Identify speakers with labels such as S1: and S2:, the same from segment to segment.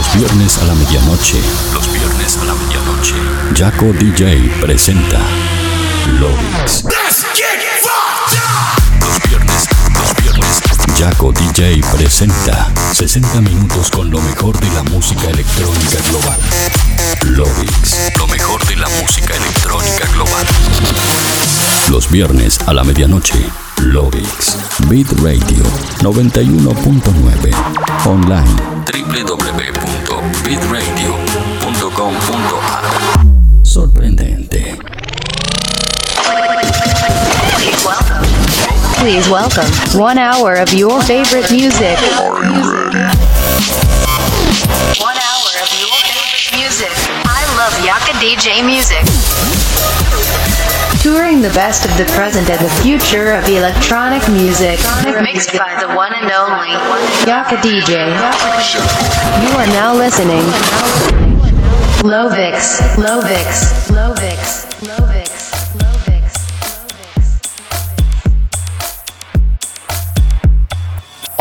S1: Los viernes a la medianoche. Los viernes a la medianoche. Jaco DJ presenta Lovix. Los viernes, Jaco DJ presenta 60 minutos con lo mejor de la música electrónica global. Lovix, lo mejor de la música electrónica global. Los viernes a la medianoche. Lovix. Beat Radio 91.9. Online. www.beatradio.com.ar Sorprendente.
S2: Please welcome one hour of your favorite music.
S3: One hour of your favorite music. I love Yaco DJ music.
S2: Touring the best of the present and the future of electronic music.
S3: Mixed by the one and only
S2: Yaco DJ. You are now listening. Lovix, Lovix, Lovix, Lovix,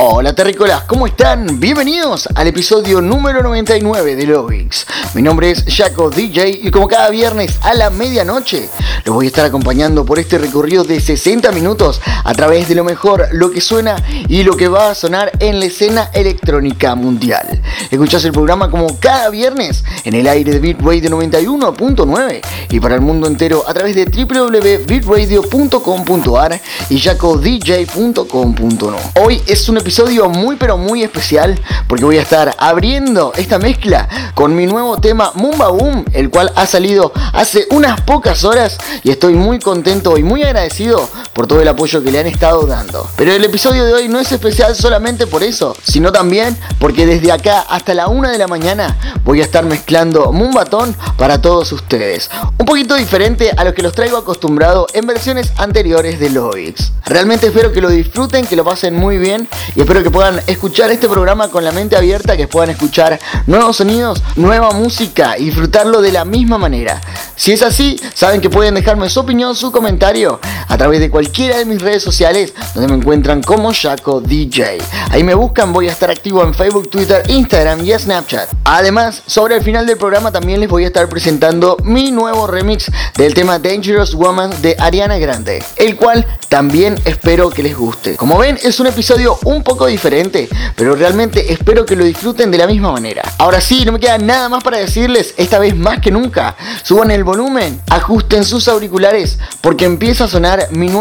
S4: Hola terrícolas, ¿cómo están? Bienvenidos al episodio número 99 de Lovix. Mi nombre es Jaco DJ y como cada viernes a la medianoche los voy a estar acompañando por este recorrido de 60 minutos a través de lo mejor, lo que suena y lo que va a sonar en la escena electrónica mundial. Escuchás el programa como cada viernes en el aire de Bitrate de 91.9 y para el mundo entero a través de www.bitradio.com.ar y jacodj.com.no. Hoy es un episodio muy pero muy especial porque voy a estar abriendo esta mezcla con mi nuevo tema Mumba Boom, el cual ha salido hace unas pocas horas y estoy muy contento y muy agradecido por todo el apoyo que le han estado dando. Pero el episodio de hoy no es especial solamente por eso, sino también porque desde acá hasta la una de la mañana voy a estar mezclando Mumbatón para todos ustedes. Un poquito diferente a lo que los traigo acostumbrado en versiones anteriores de Lovix. Realmente espero que lo disfruten, que lo pasen muy bien y espero que puedan escuchar este programa con la mente abierta, que puedan escuchar nuevos sonidos, nueva música y disfrutarlo de la misma manera. Si es así, saben que pueden dejarme su opinión, su comentario a través de cualquiera de mis redes sociales donde me encuentran como Jaco DJ. Ahí me buscan, voy a estar activo en Facebook, Twitter, Instagram y Snapchat. Además, sobre el final del programa también les voy a estar presentando mi nuevo remix del tema Dangerous Woman de Ariana Grande, el cual también espero que les guste. Como ven, es un episodio un poco diferente, pero realmente espero que lo disfruten de la misma manera. Ahora sí, no me queda nada más para decirles, esta vez más que nunca, suban el volumen, ajusten sus auriculares, porque empieza a sonar mi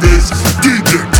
S5: this
S6: DJ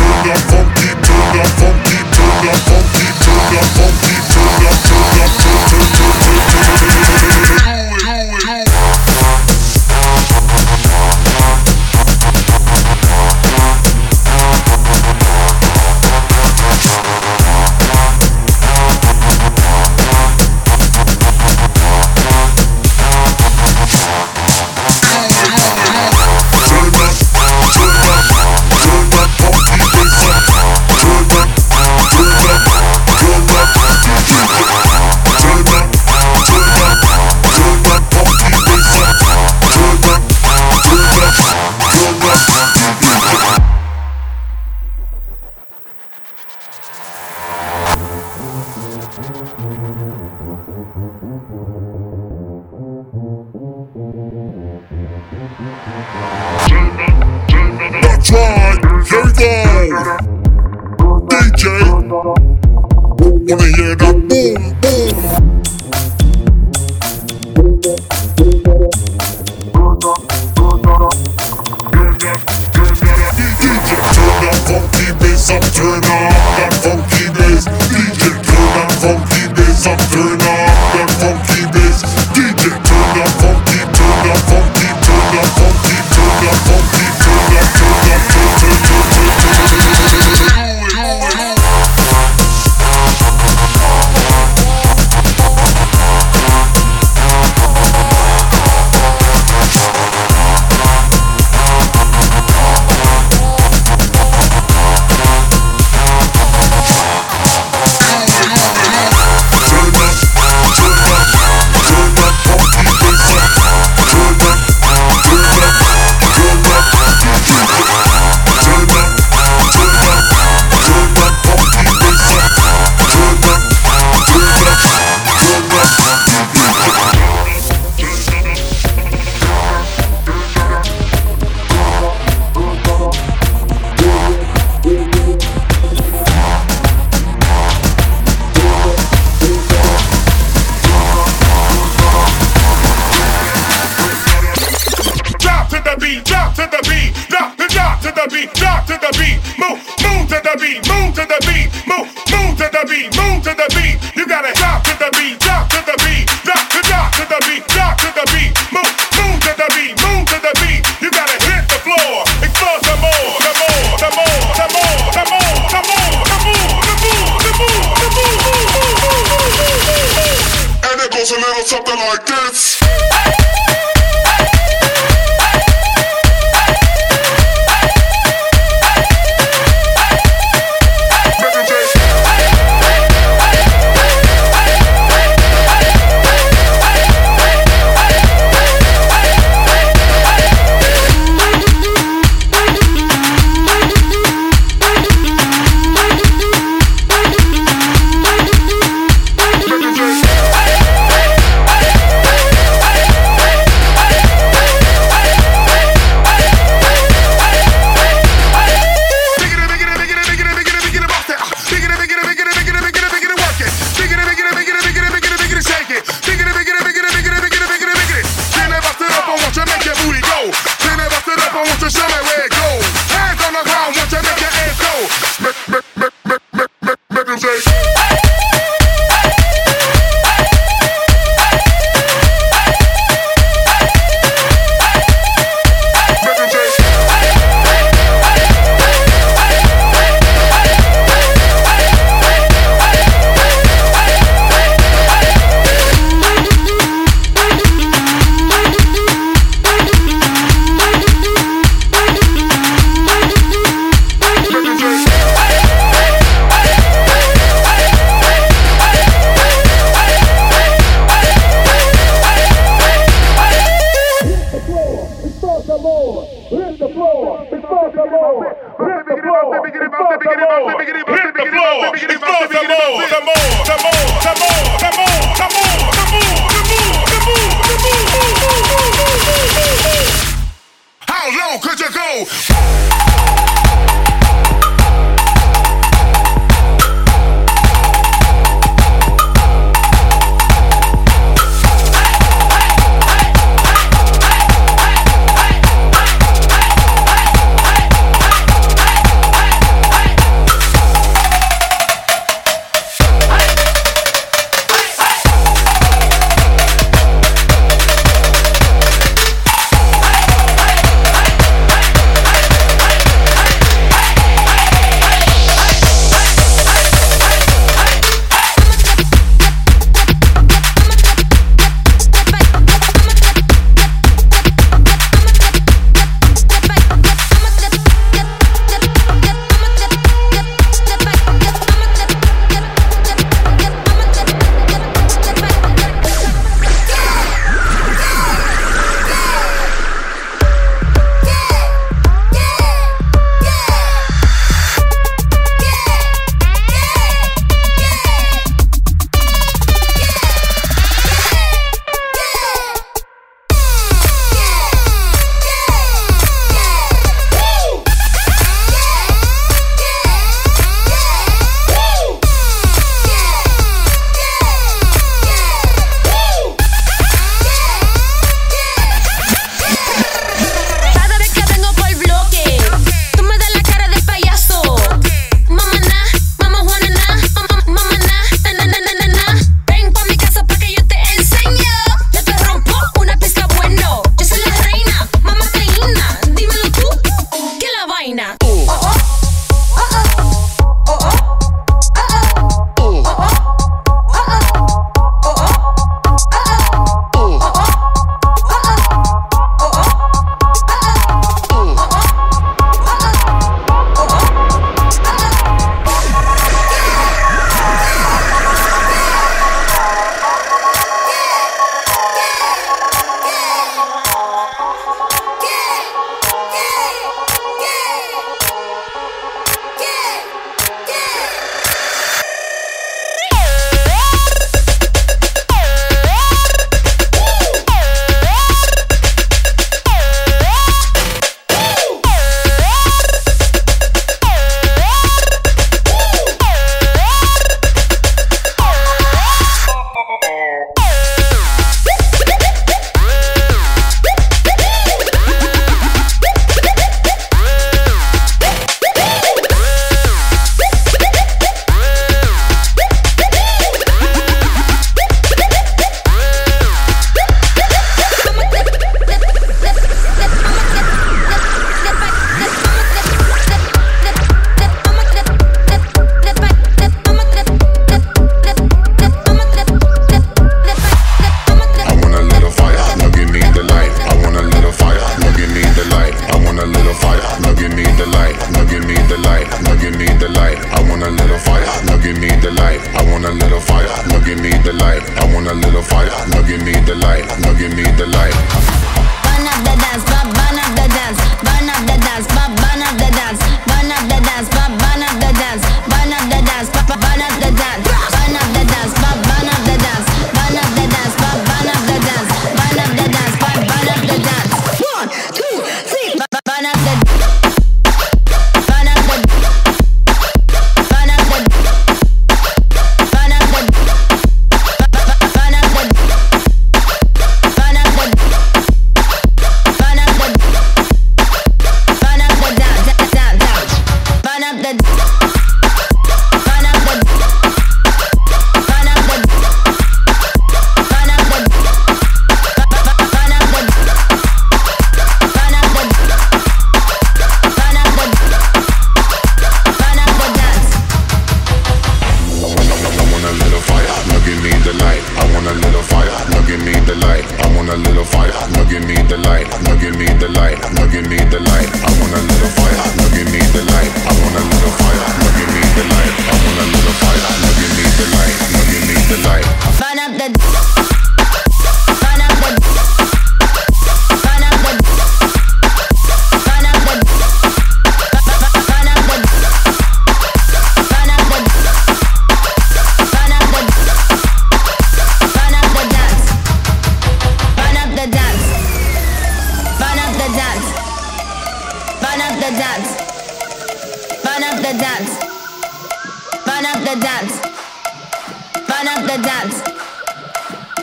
S7: Burn up the dance.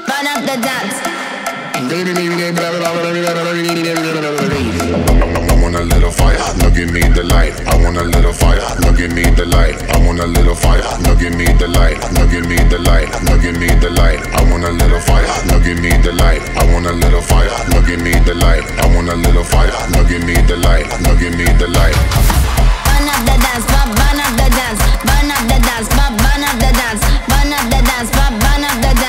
S7: Burn up the dance.
S6: I want a little fire, now give me the light. I want a little fire, now give me the light. I want a little fire, now give me the light. Now give me the light, now give me the light. I want a little fire, now give me the light. I want a little fire, now give me the light. I want a little fire, now give me the light. Now give me the light.
S7: Burn up the dance. bu- Burn up the dance. Burn up the dance. bu- Burn up the dance. Burn up the dance. bu- Burn up the dance.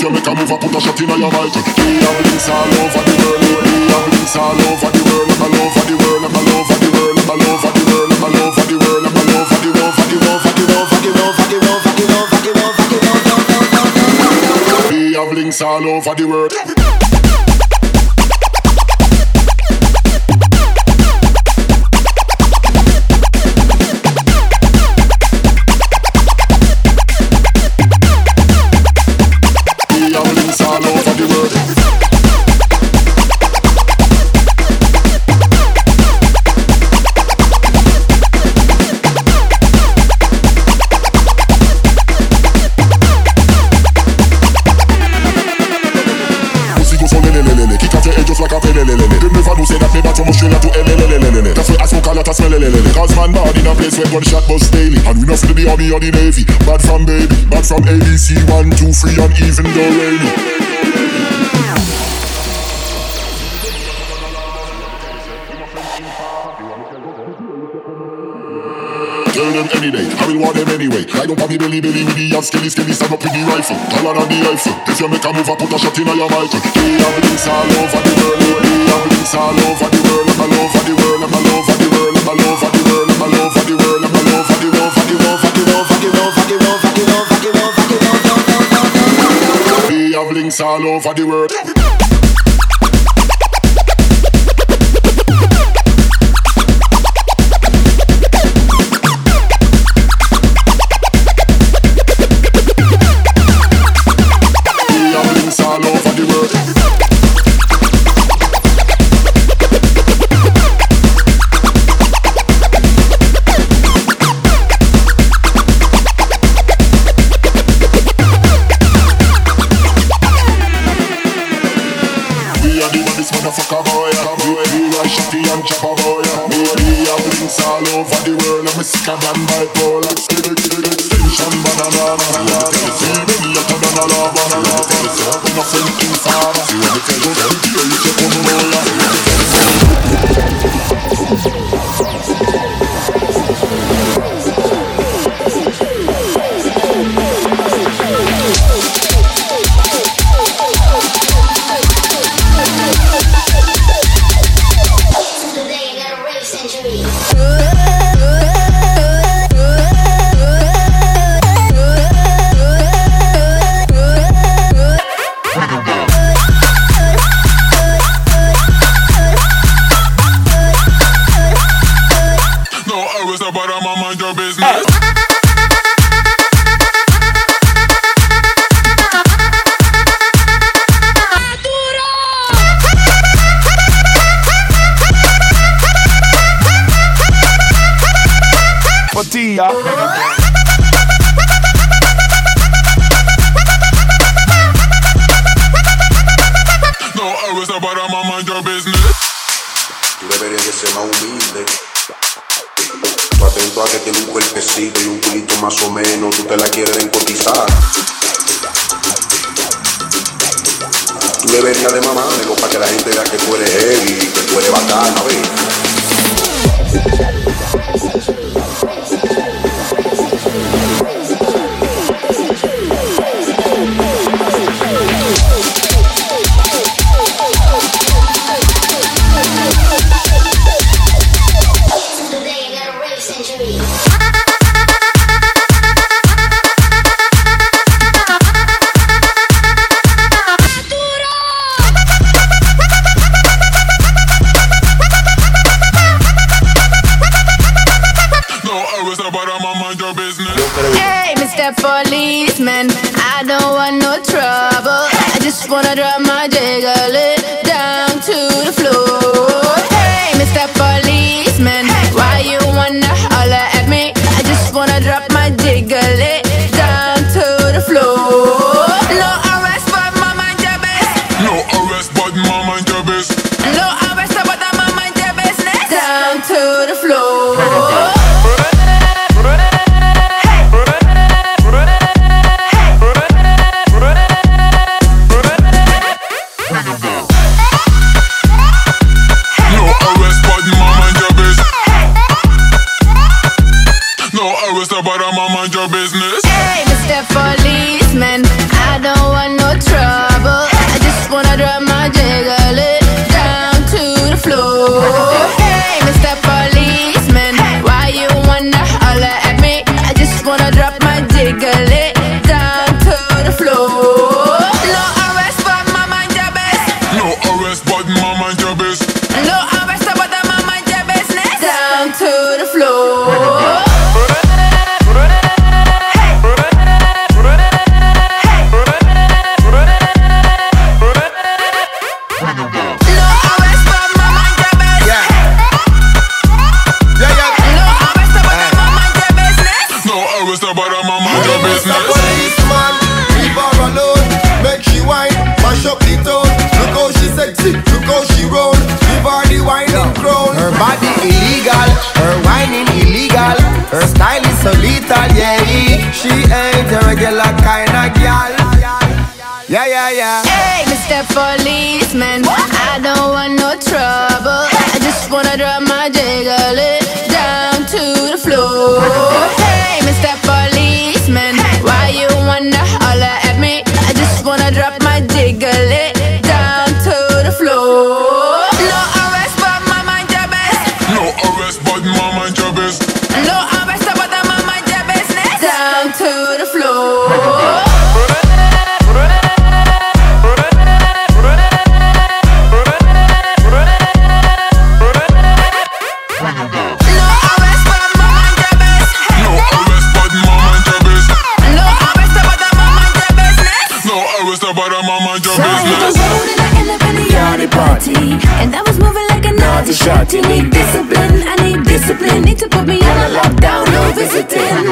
S6: If you make a move, I put a shot in your rifle. We have links all over the world. We have links all over the world. I'm all over the world. I'm all over the world. I'm all over the world. I'm all over the world. I'm all over the world. Fuck it off, fuck it off, fuck it off, fuck it off, fuck it off, fuck it off, fuck it off. We have links all over the world. Army or the navy Bad from baby, bad from ABC 1, 2, 3 and even the rainy any day, I will want them anyway. Ride up on me belly belly with the young skilly skilly stand up with the rifle. Taller than the Eiffel. If you make a move, I put a shot in your rifle. We have links all over the world. We have links all over the world. All over the world. Links all over the world. motherfucker boy. We, we are shitty and chopper boy. We, we are blinks all over the world. I'm sicker than bipolar. Tension banana. Feel me, you're turning all over. Nothing inside. Go down here, you
S8: can come over. how she roll. Give her the whining crown. Her body illegal, her whining illegal. Her style is so lethal, yeah. She ain't a regular kind of gal. Yeah, yeah, yeah.
S9: Hey, Mr. Policeman. I don't want no trouble. I just wanna drop my jiggle it down to the floor. Hey, Mr. Policeman, why you wanna? Damn.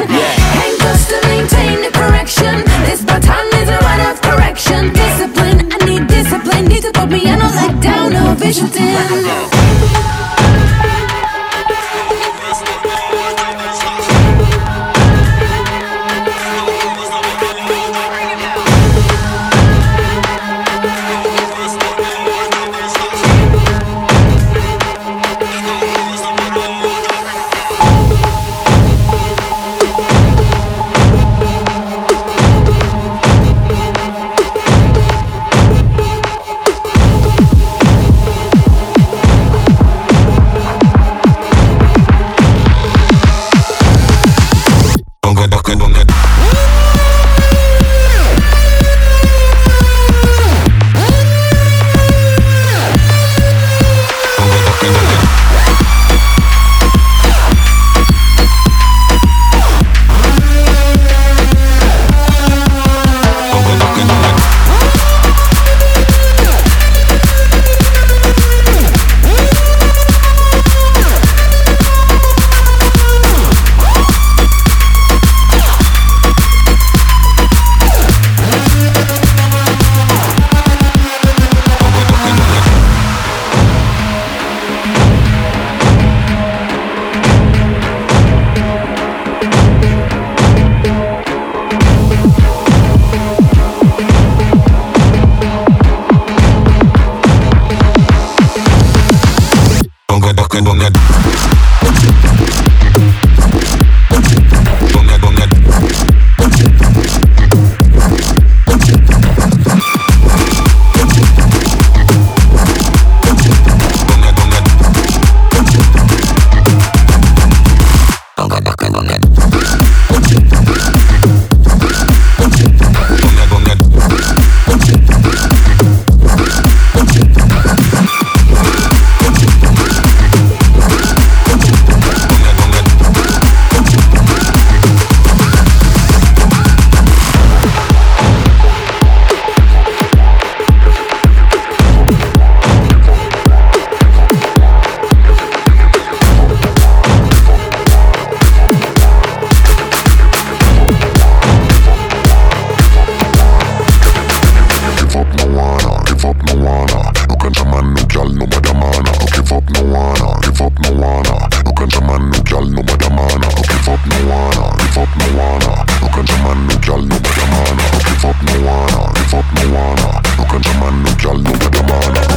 S9: no wanna No
S10: ganja man,
S9: no gal, no madamana No give up, no wanna, give up, no wanna
S10: No ganja man,
S9: no gal, no madamana No give up,
S10: no wanna, give up, no wanna No
S9: ganja man,
S10: no
S9: gal, no madamana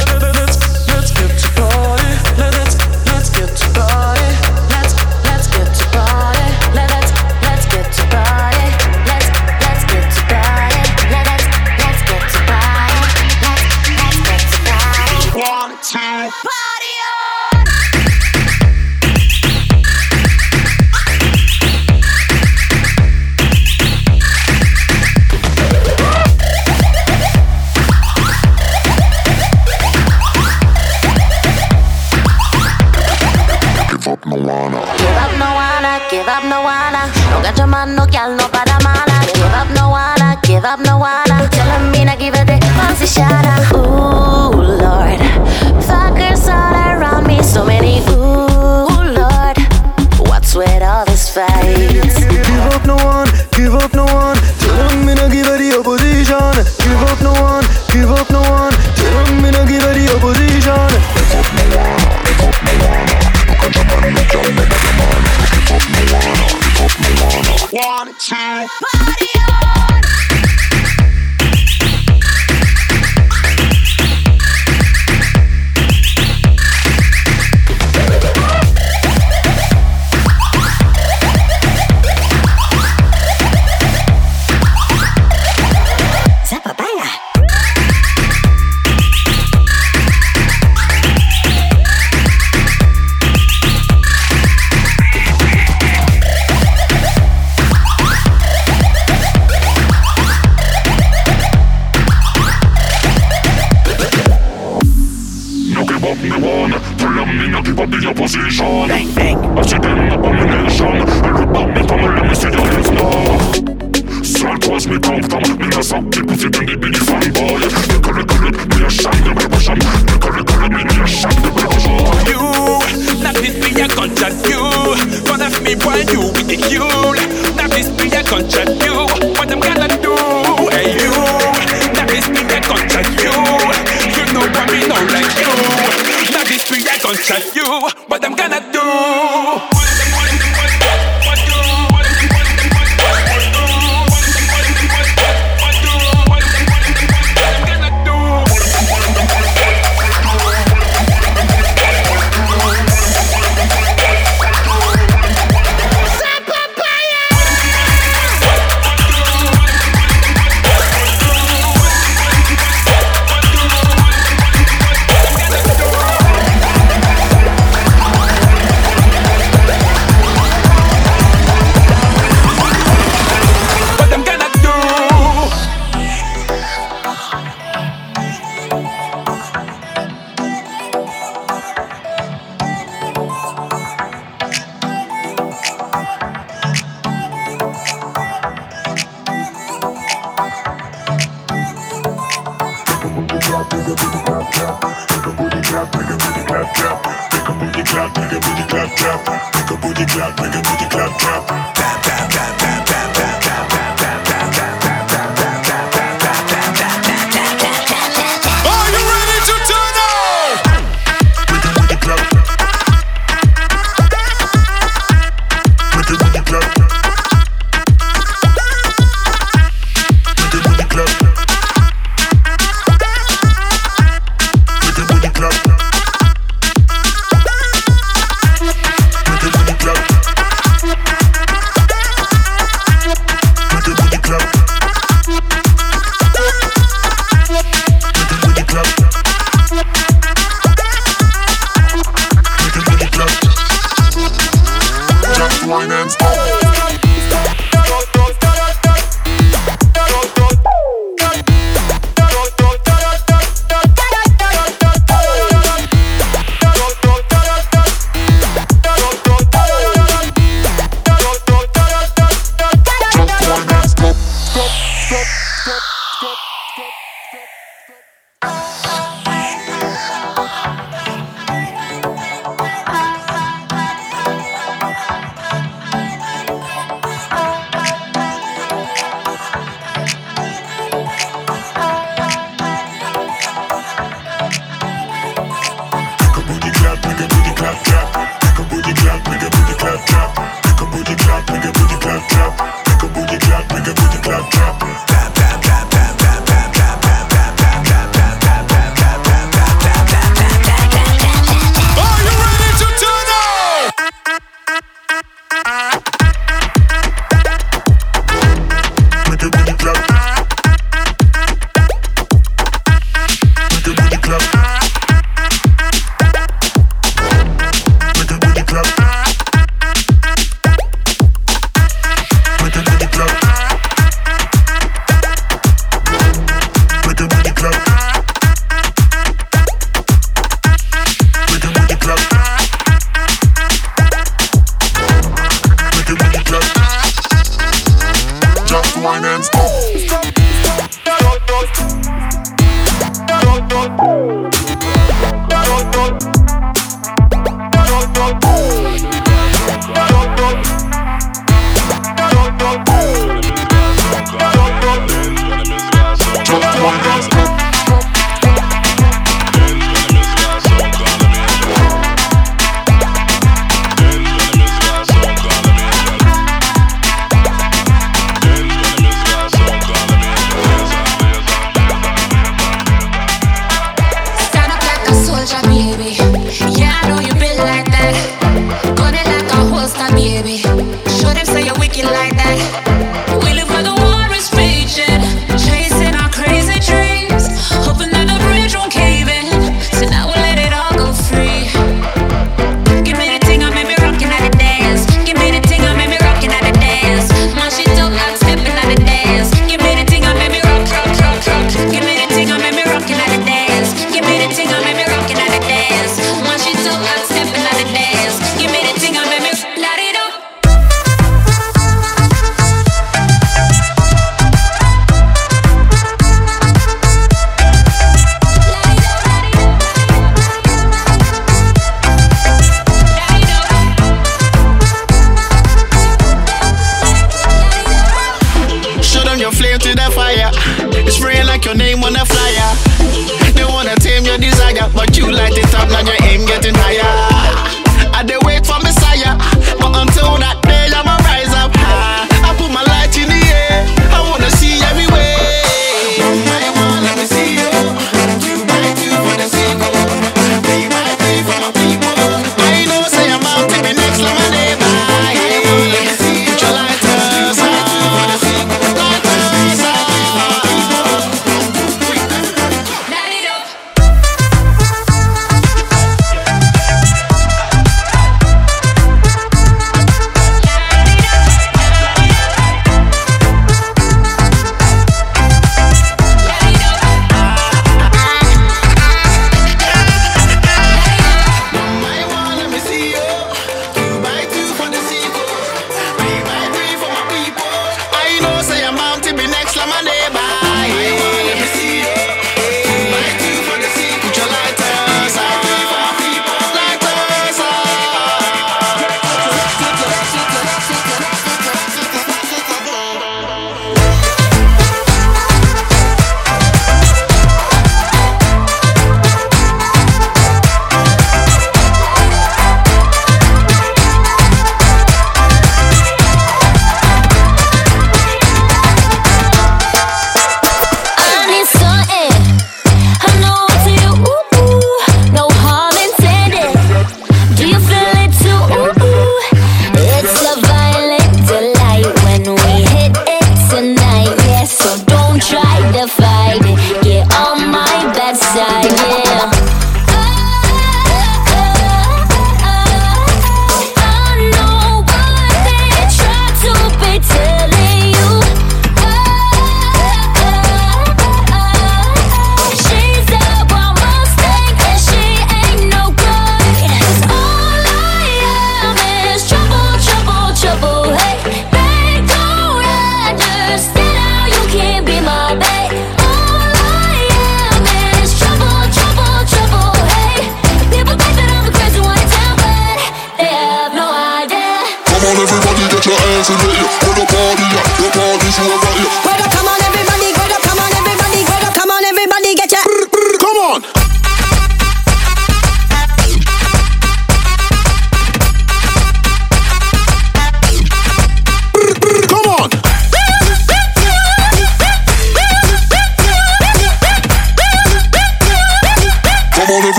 S9: up in your. Bang, bang. I see them abomination. I rip up me from the enemy now. Slant was me
S11: come from. Me
S12: na sa people fit in the big fan boy. The correct correct me a shine the revolution. The correct correct me a shine the revolution. You not this be a contract you. One of me
S6: while you with the cure.
S7: Not this be a contract you. What I'm gonna do? Hey you. Not this be a you. You know I mean, not like you beat me, I gon' show you what I'm
S11: gonna do.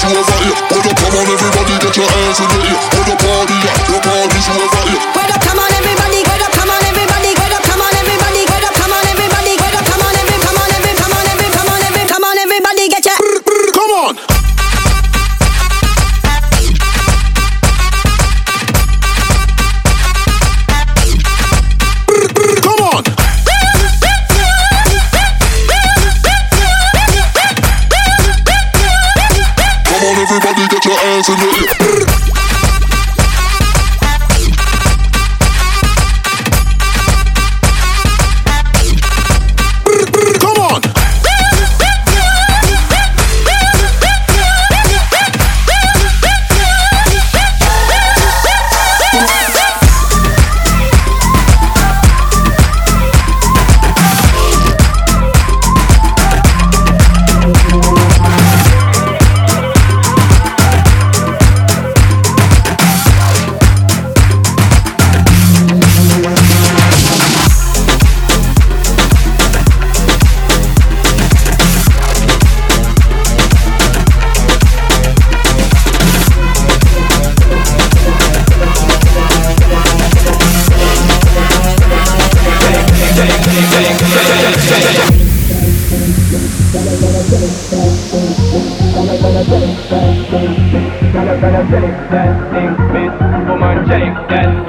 S11: Cause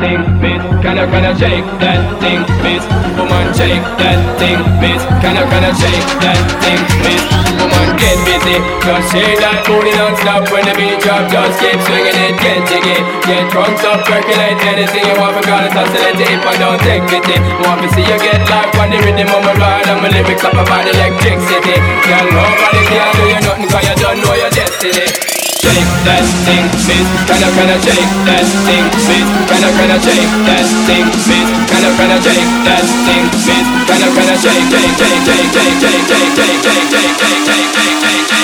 S11: thing, miss. Kinda kinda shake that thing, miss. Woman shake that thing, miss. Kinda kinda shake that thing, miss. Woman get busy, just shake that booty non-stop when the beat drop. Just keep swinging it, get jiggy, get drunk, up, percolate anything you want. To oscillate it if I don't take pity. Want to see you get live on the rhythm of my ride and my lyrics up about electricity. Girl, nobody can do you nothing 'cause you don't know your destiny. Shake that thing, miss. Kinda kinda shake that thing, miss. Kinda kinda shake that thing, miss. Kinda kinda shake that thing, miss. Kinda kinda shake, shake, shake, shake, shake, shake, shake, shake, shake, shake, shake, shake, shake, shake, shake, shake, shake.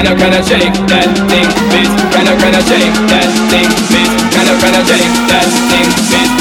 S11: Kinda kinda shake that thing, miss. Kinda kinda shake that thing, miss. Kinda kinda shake that thing, miss.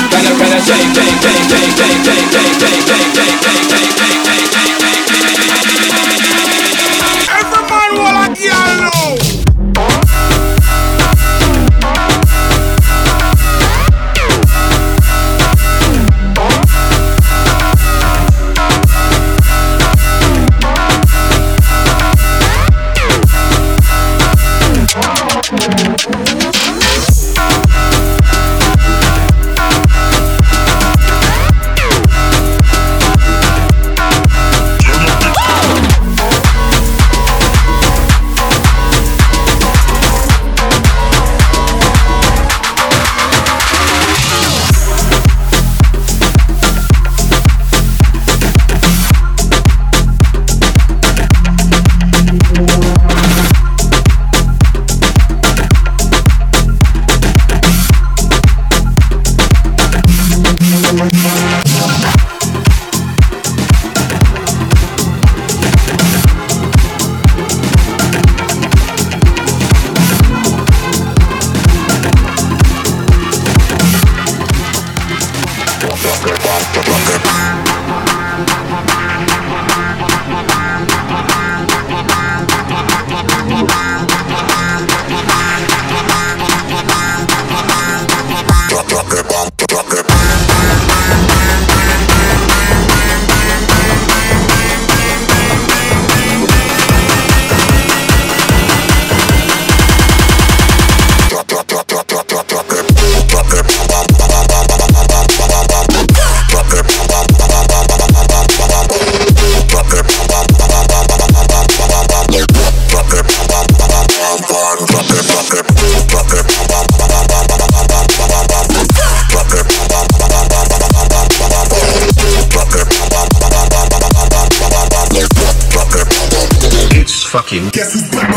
S13: Fucking?
S14: Guess who's back?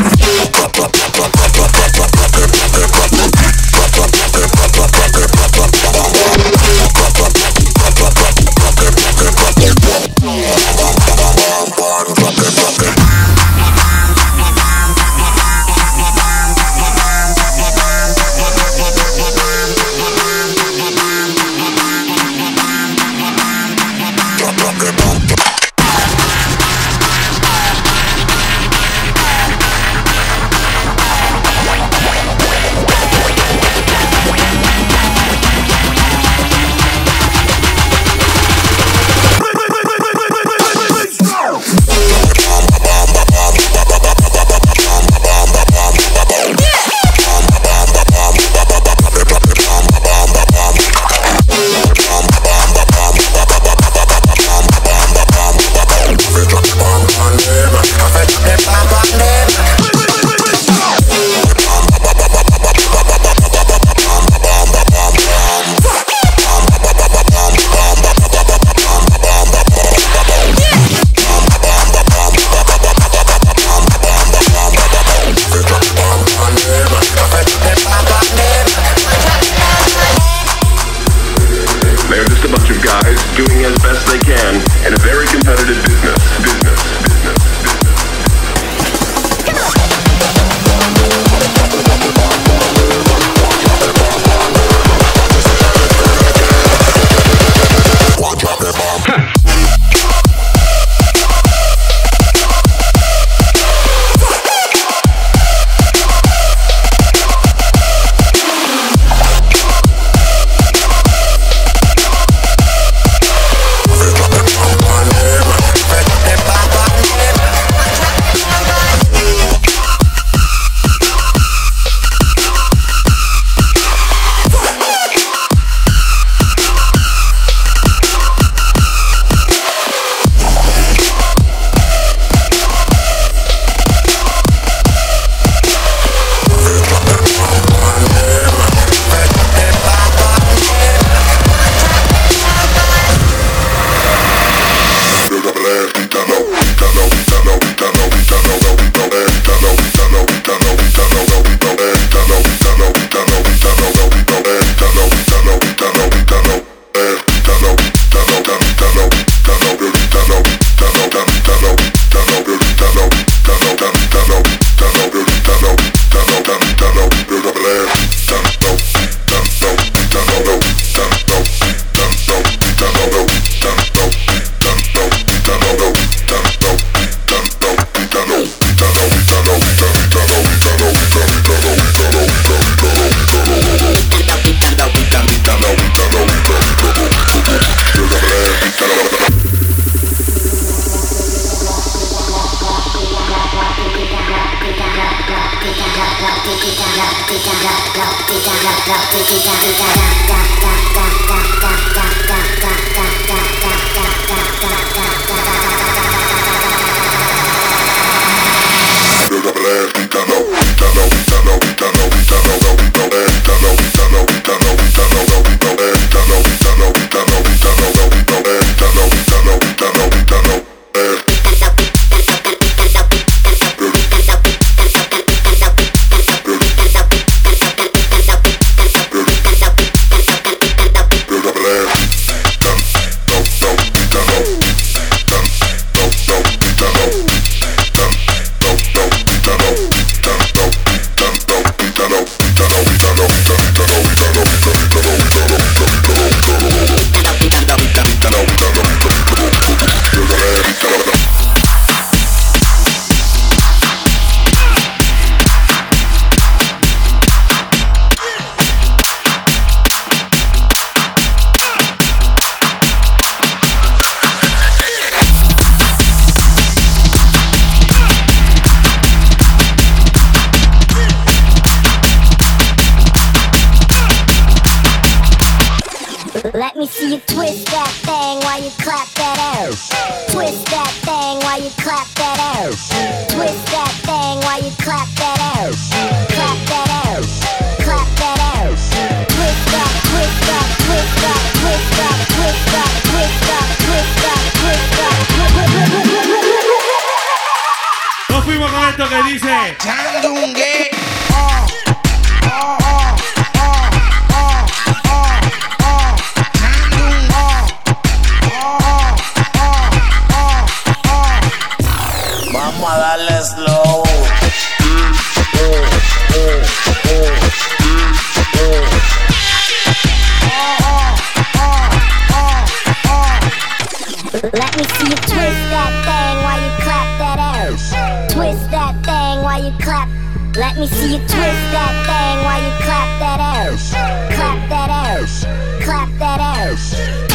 S15: Let me see you twist that thing while you clap that ass. Twist that thing while you clap.
S14: Let me see you twist that thing while you clap that ass. Clap that ass. Clap that ass.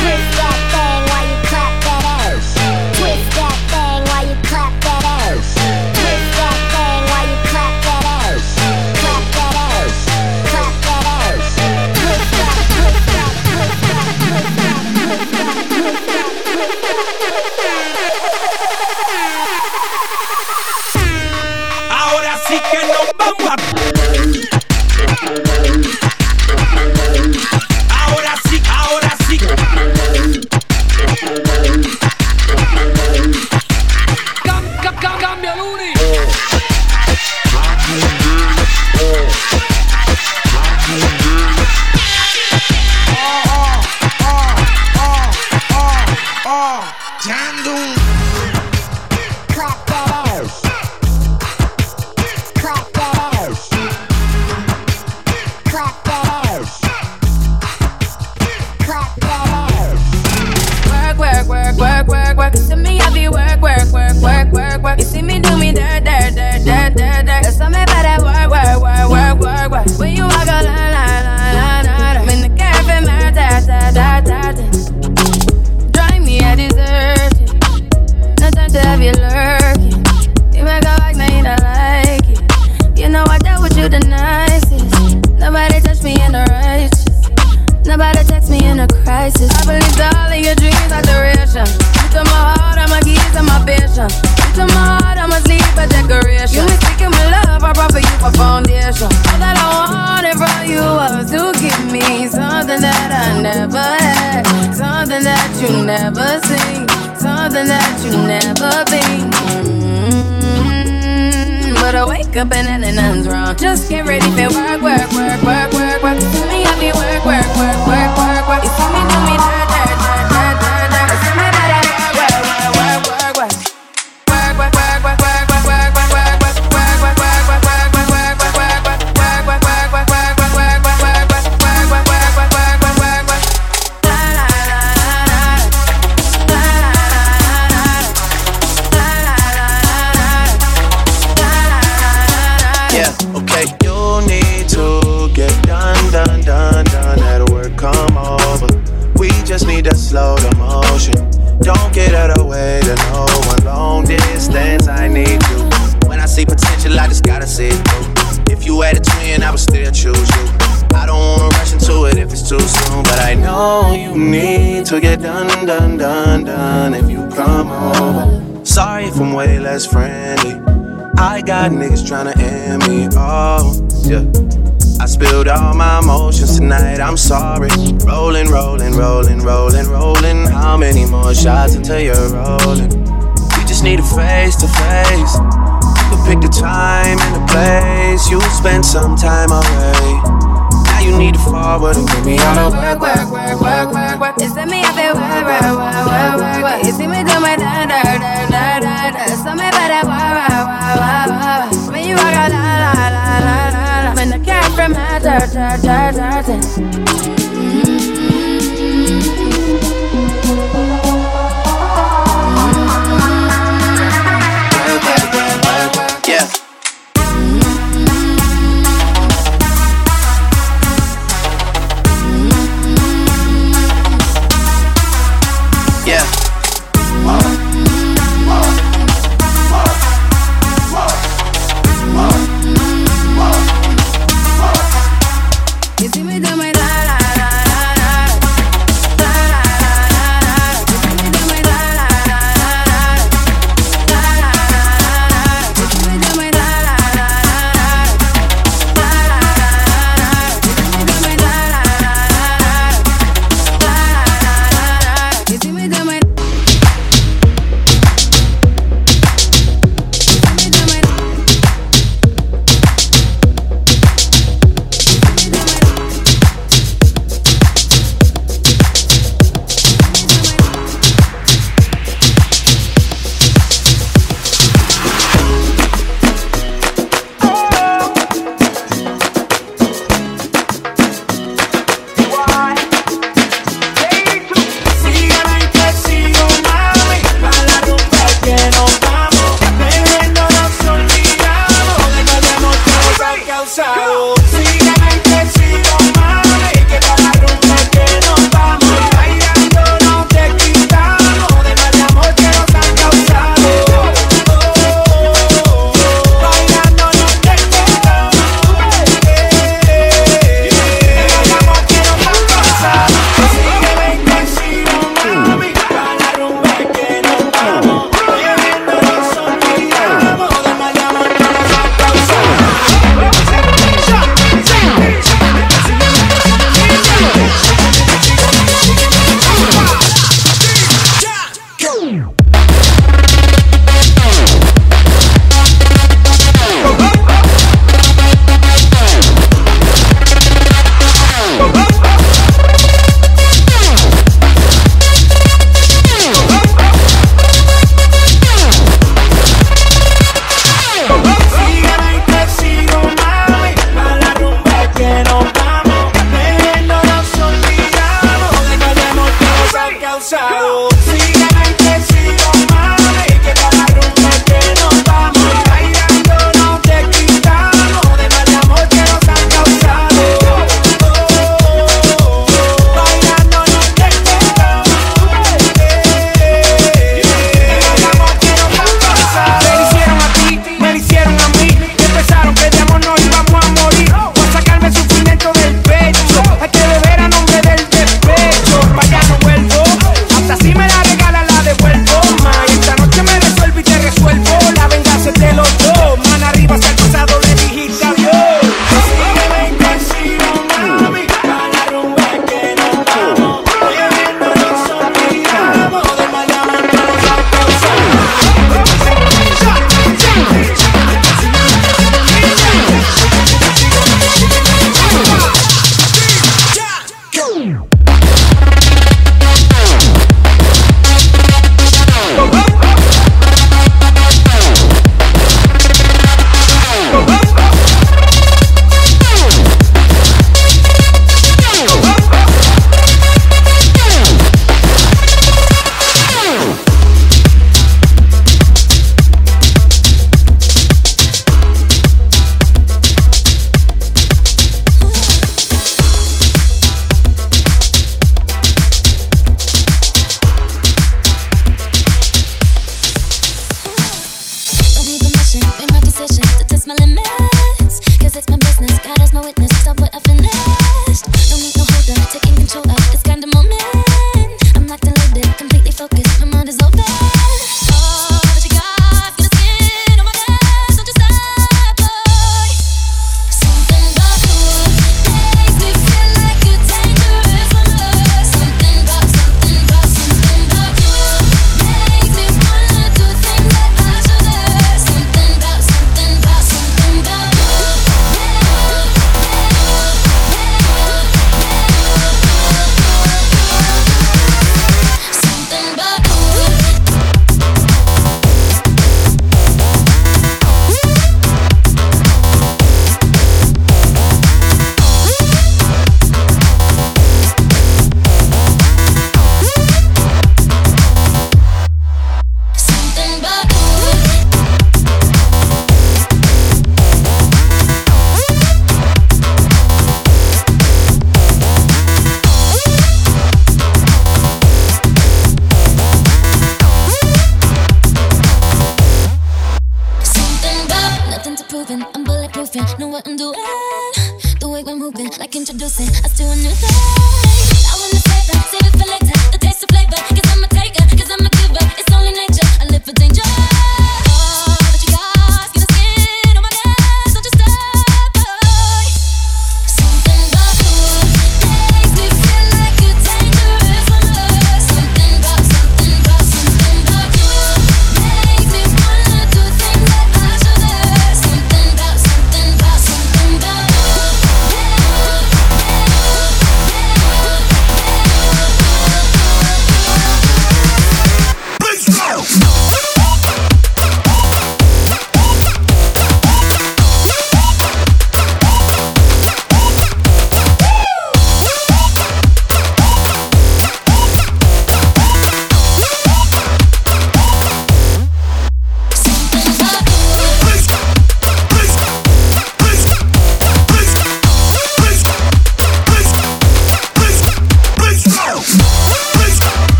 S8: never seen, something that you never been. Mm-hmm. But I wake up and then nothing's wrong. Just get ready for work, work, work, work, work, work. Me I be work, work, work, work, work, work.
S16: If It's friendly. I got niggas tryna end me. Oh, yeah. I spilled all my emotions tonight, I'm sorry. Rolling, rolling, rolling, rolling, rolling. How many more shots until you're rolling? You just need a face to face. You pick the time and the place. You'll spend some time away you need to forward and get me out of
S8: work, work, work, work, work, work. It's me up at work, work, work, work, work, work. You see me do my da, da, da, da better, something better. Wah, wah, wah, wah, wah, wah. When you walk la, la, la, la, la. When the
S7: turn, turn, turn,
S4: turn, turn.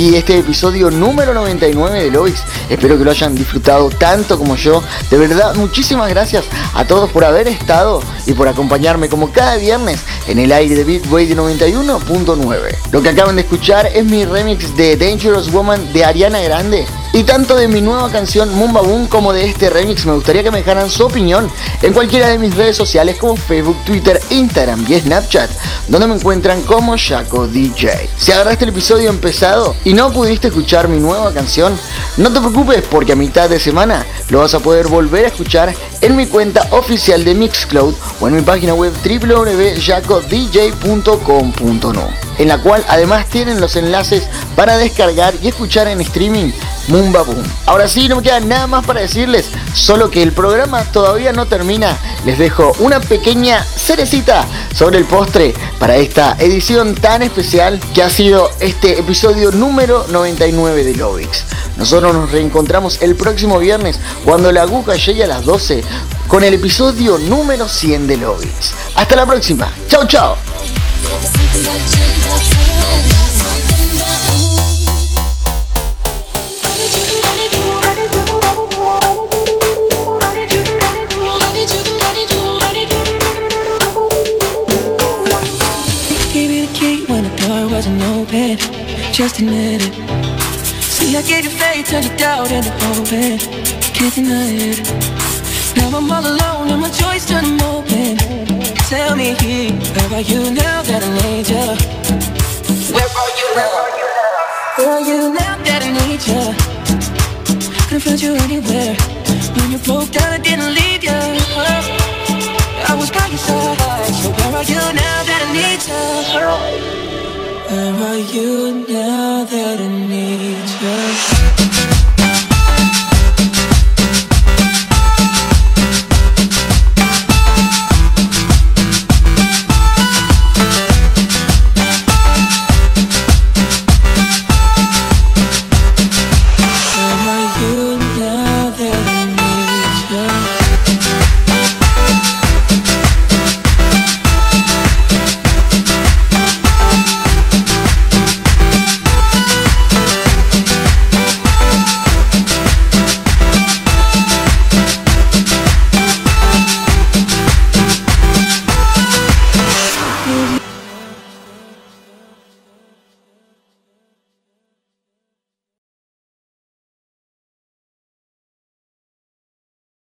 S4: Aquí este episodio número 99 de Loix. Espero que lo hayan disfrutado tanto como yo. De verdad, muchísimas gracias a todos por haber estado y por acompañarme como cada viernes en el aire de Beat Radio 91.9. Lo que acaban de escuchar es mi remix de Dangerous Woman de Ariana Grande. Y tanto de mi nueva canción Mumba Boom como de este remix me gustaría que me dejaran su opinión en cualquiera de mis redes sociales como Facebook, Twitter, Instagram y Snapchat, donde me encuentran como Shaco DJ. Si agarraste el episodio empezado y no pudiste escuchar mi nueva canción, no te preocupes porque a mitad de semana lo vas a poder volver a escuchar en mi cuenta oficial de Mixcloud o en mi página web www.jacodj.com.no en la cual además tienen los enlaces para descargar y escuchar en streaming Mumba Boom. Ahora sí, no me queda nada más para decirles, solo que el programa todavía no termina. Les dejo una pequeña cerecita sobre el postre para esta edición tan especial que ha sido este episodio número 99 de Lovix. Nosotros nos reencontramos el próximo viernes cuando la aguja llegue a las 12 con el episodio número 100 de Lovix. Hasta la próxima. Chao, chao.
S17: Just admit it. See, I gave you faith, turned you doubt into open. Can't deny it. Now I'm all alone and my choice turned open. Tell me, where are you now that I need you? Where are you now? Where are you now that I need you? Couldn't find you anywhere. When you broke down, I didn't leave you. I was by your side. So where are you now that I need you? Where are you now that I need you?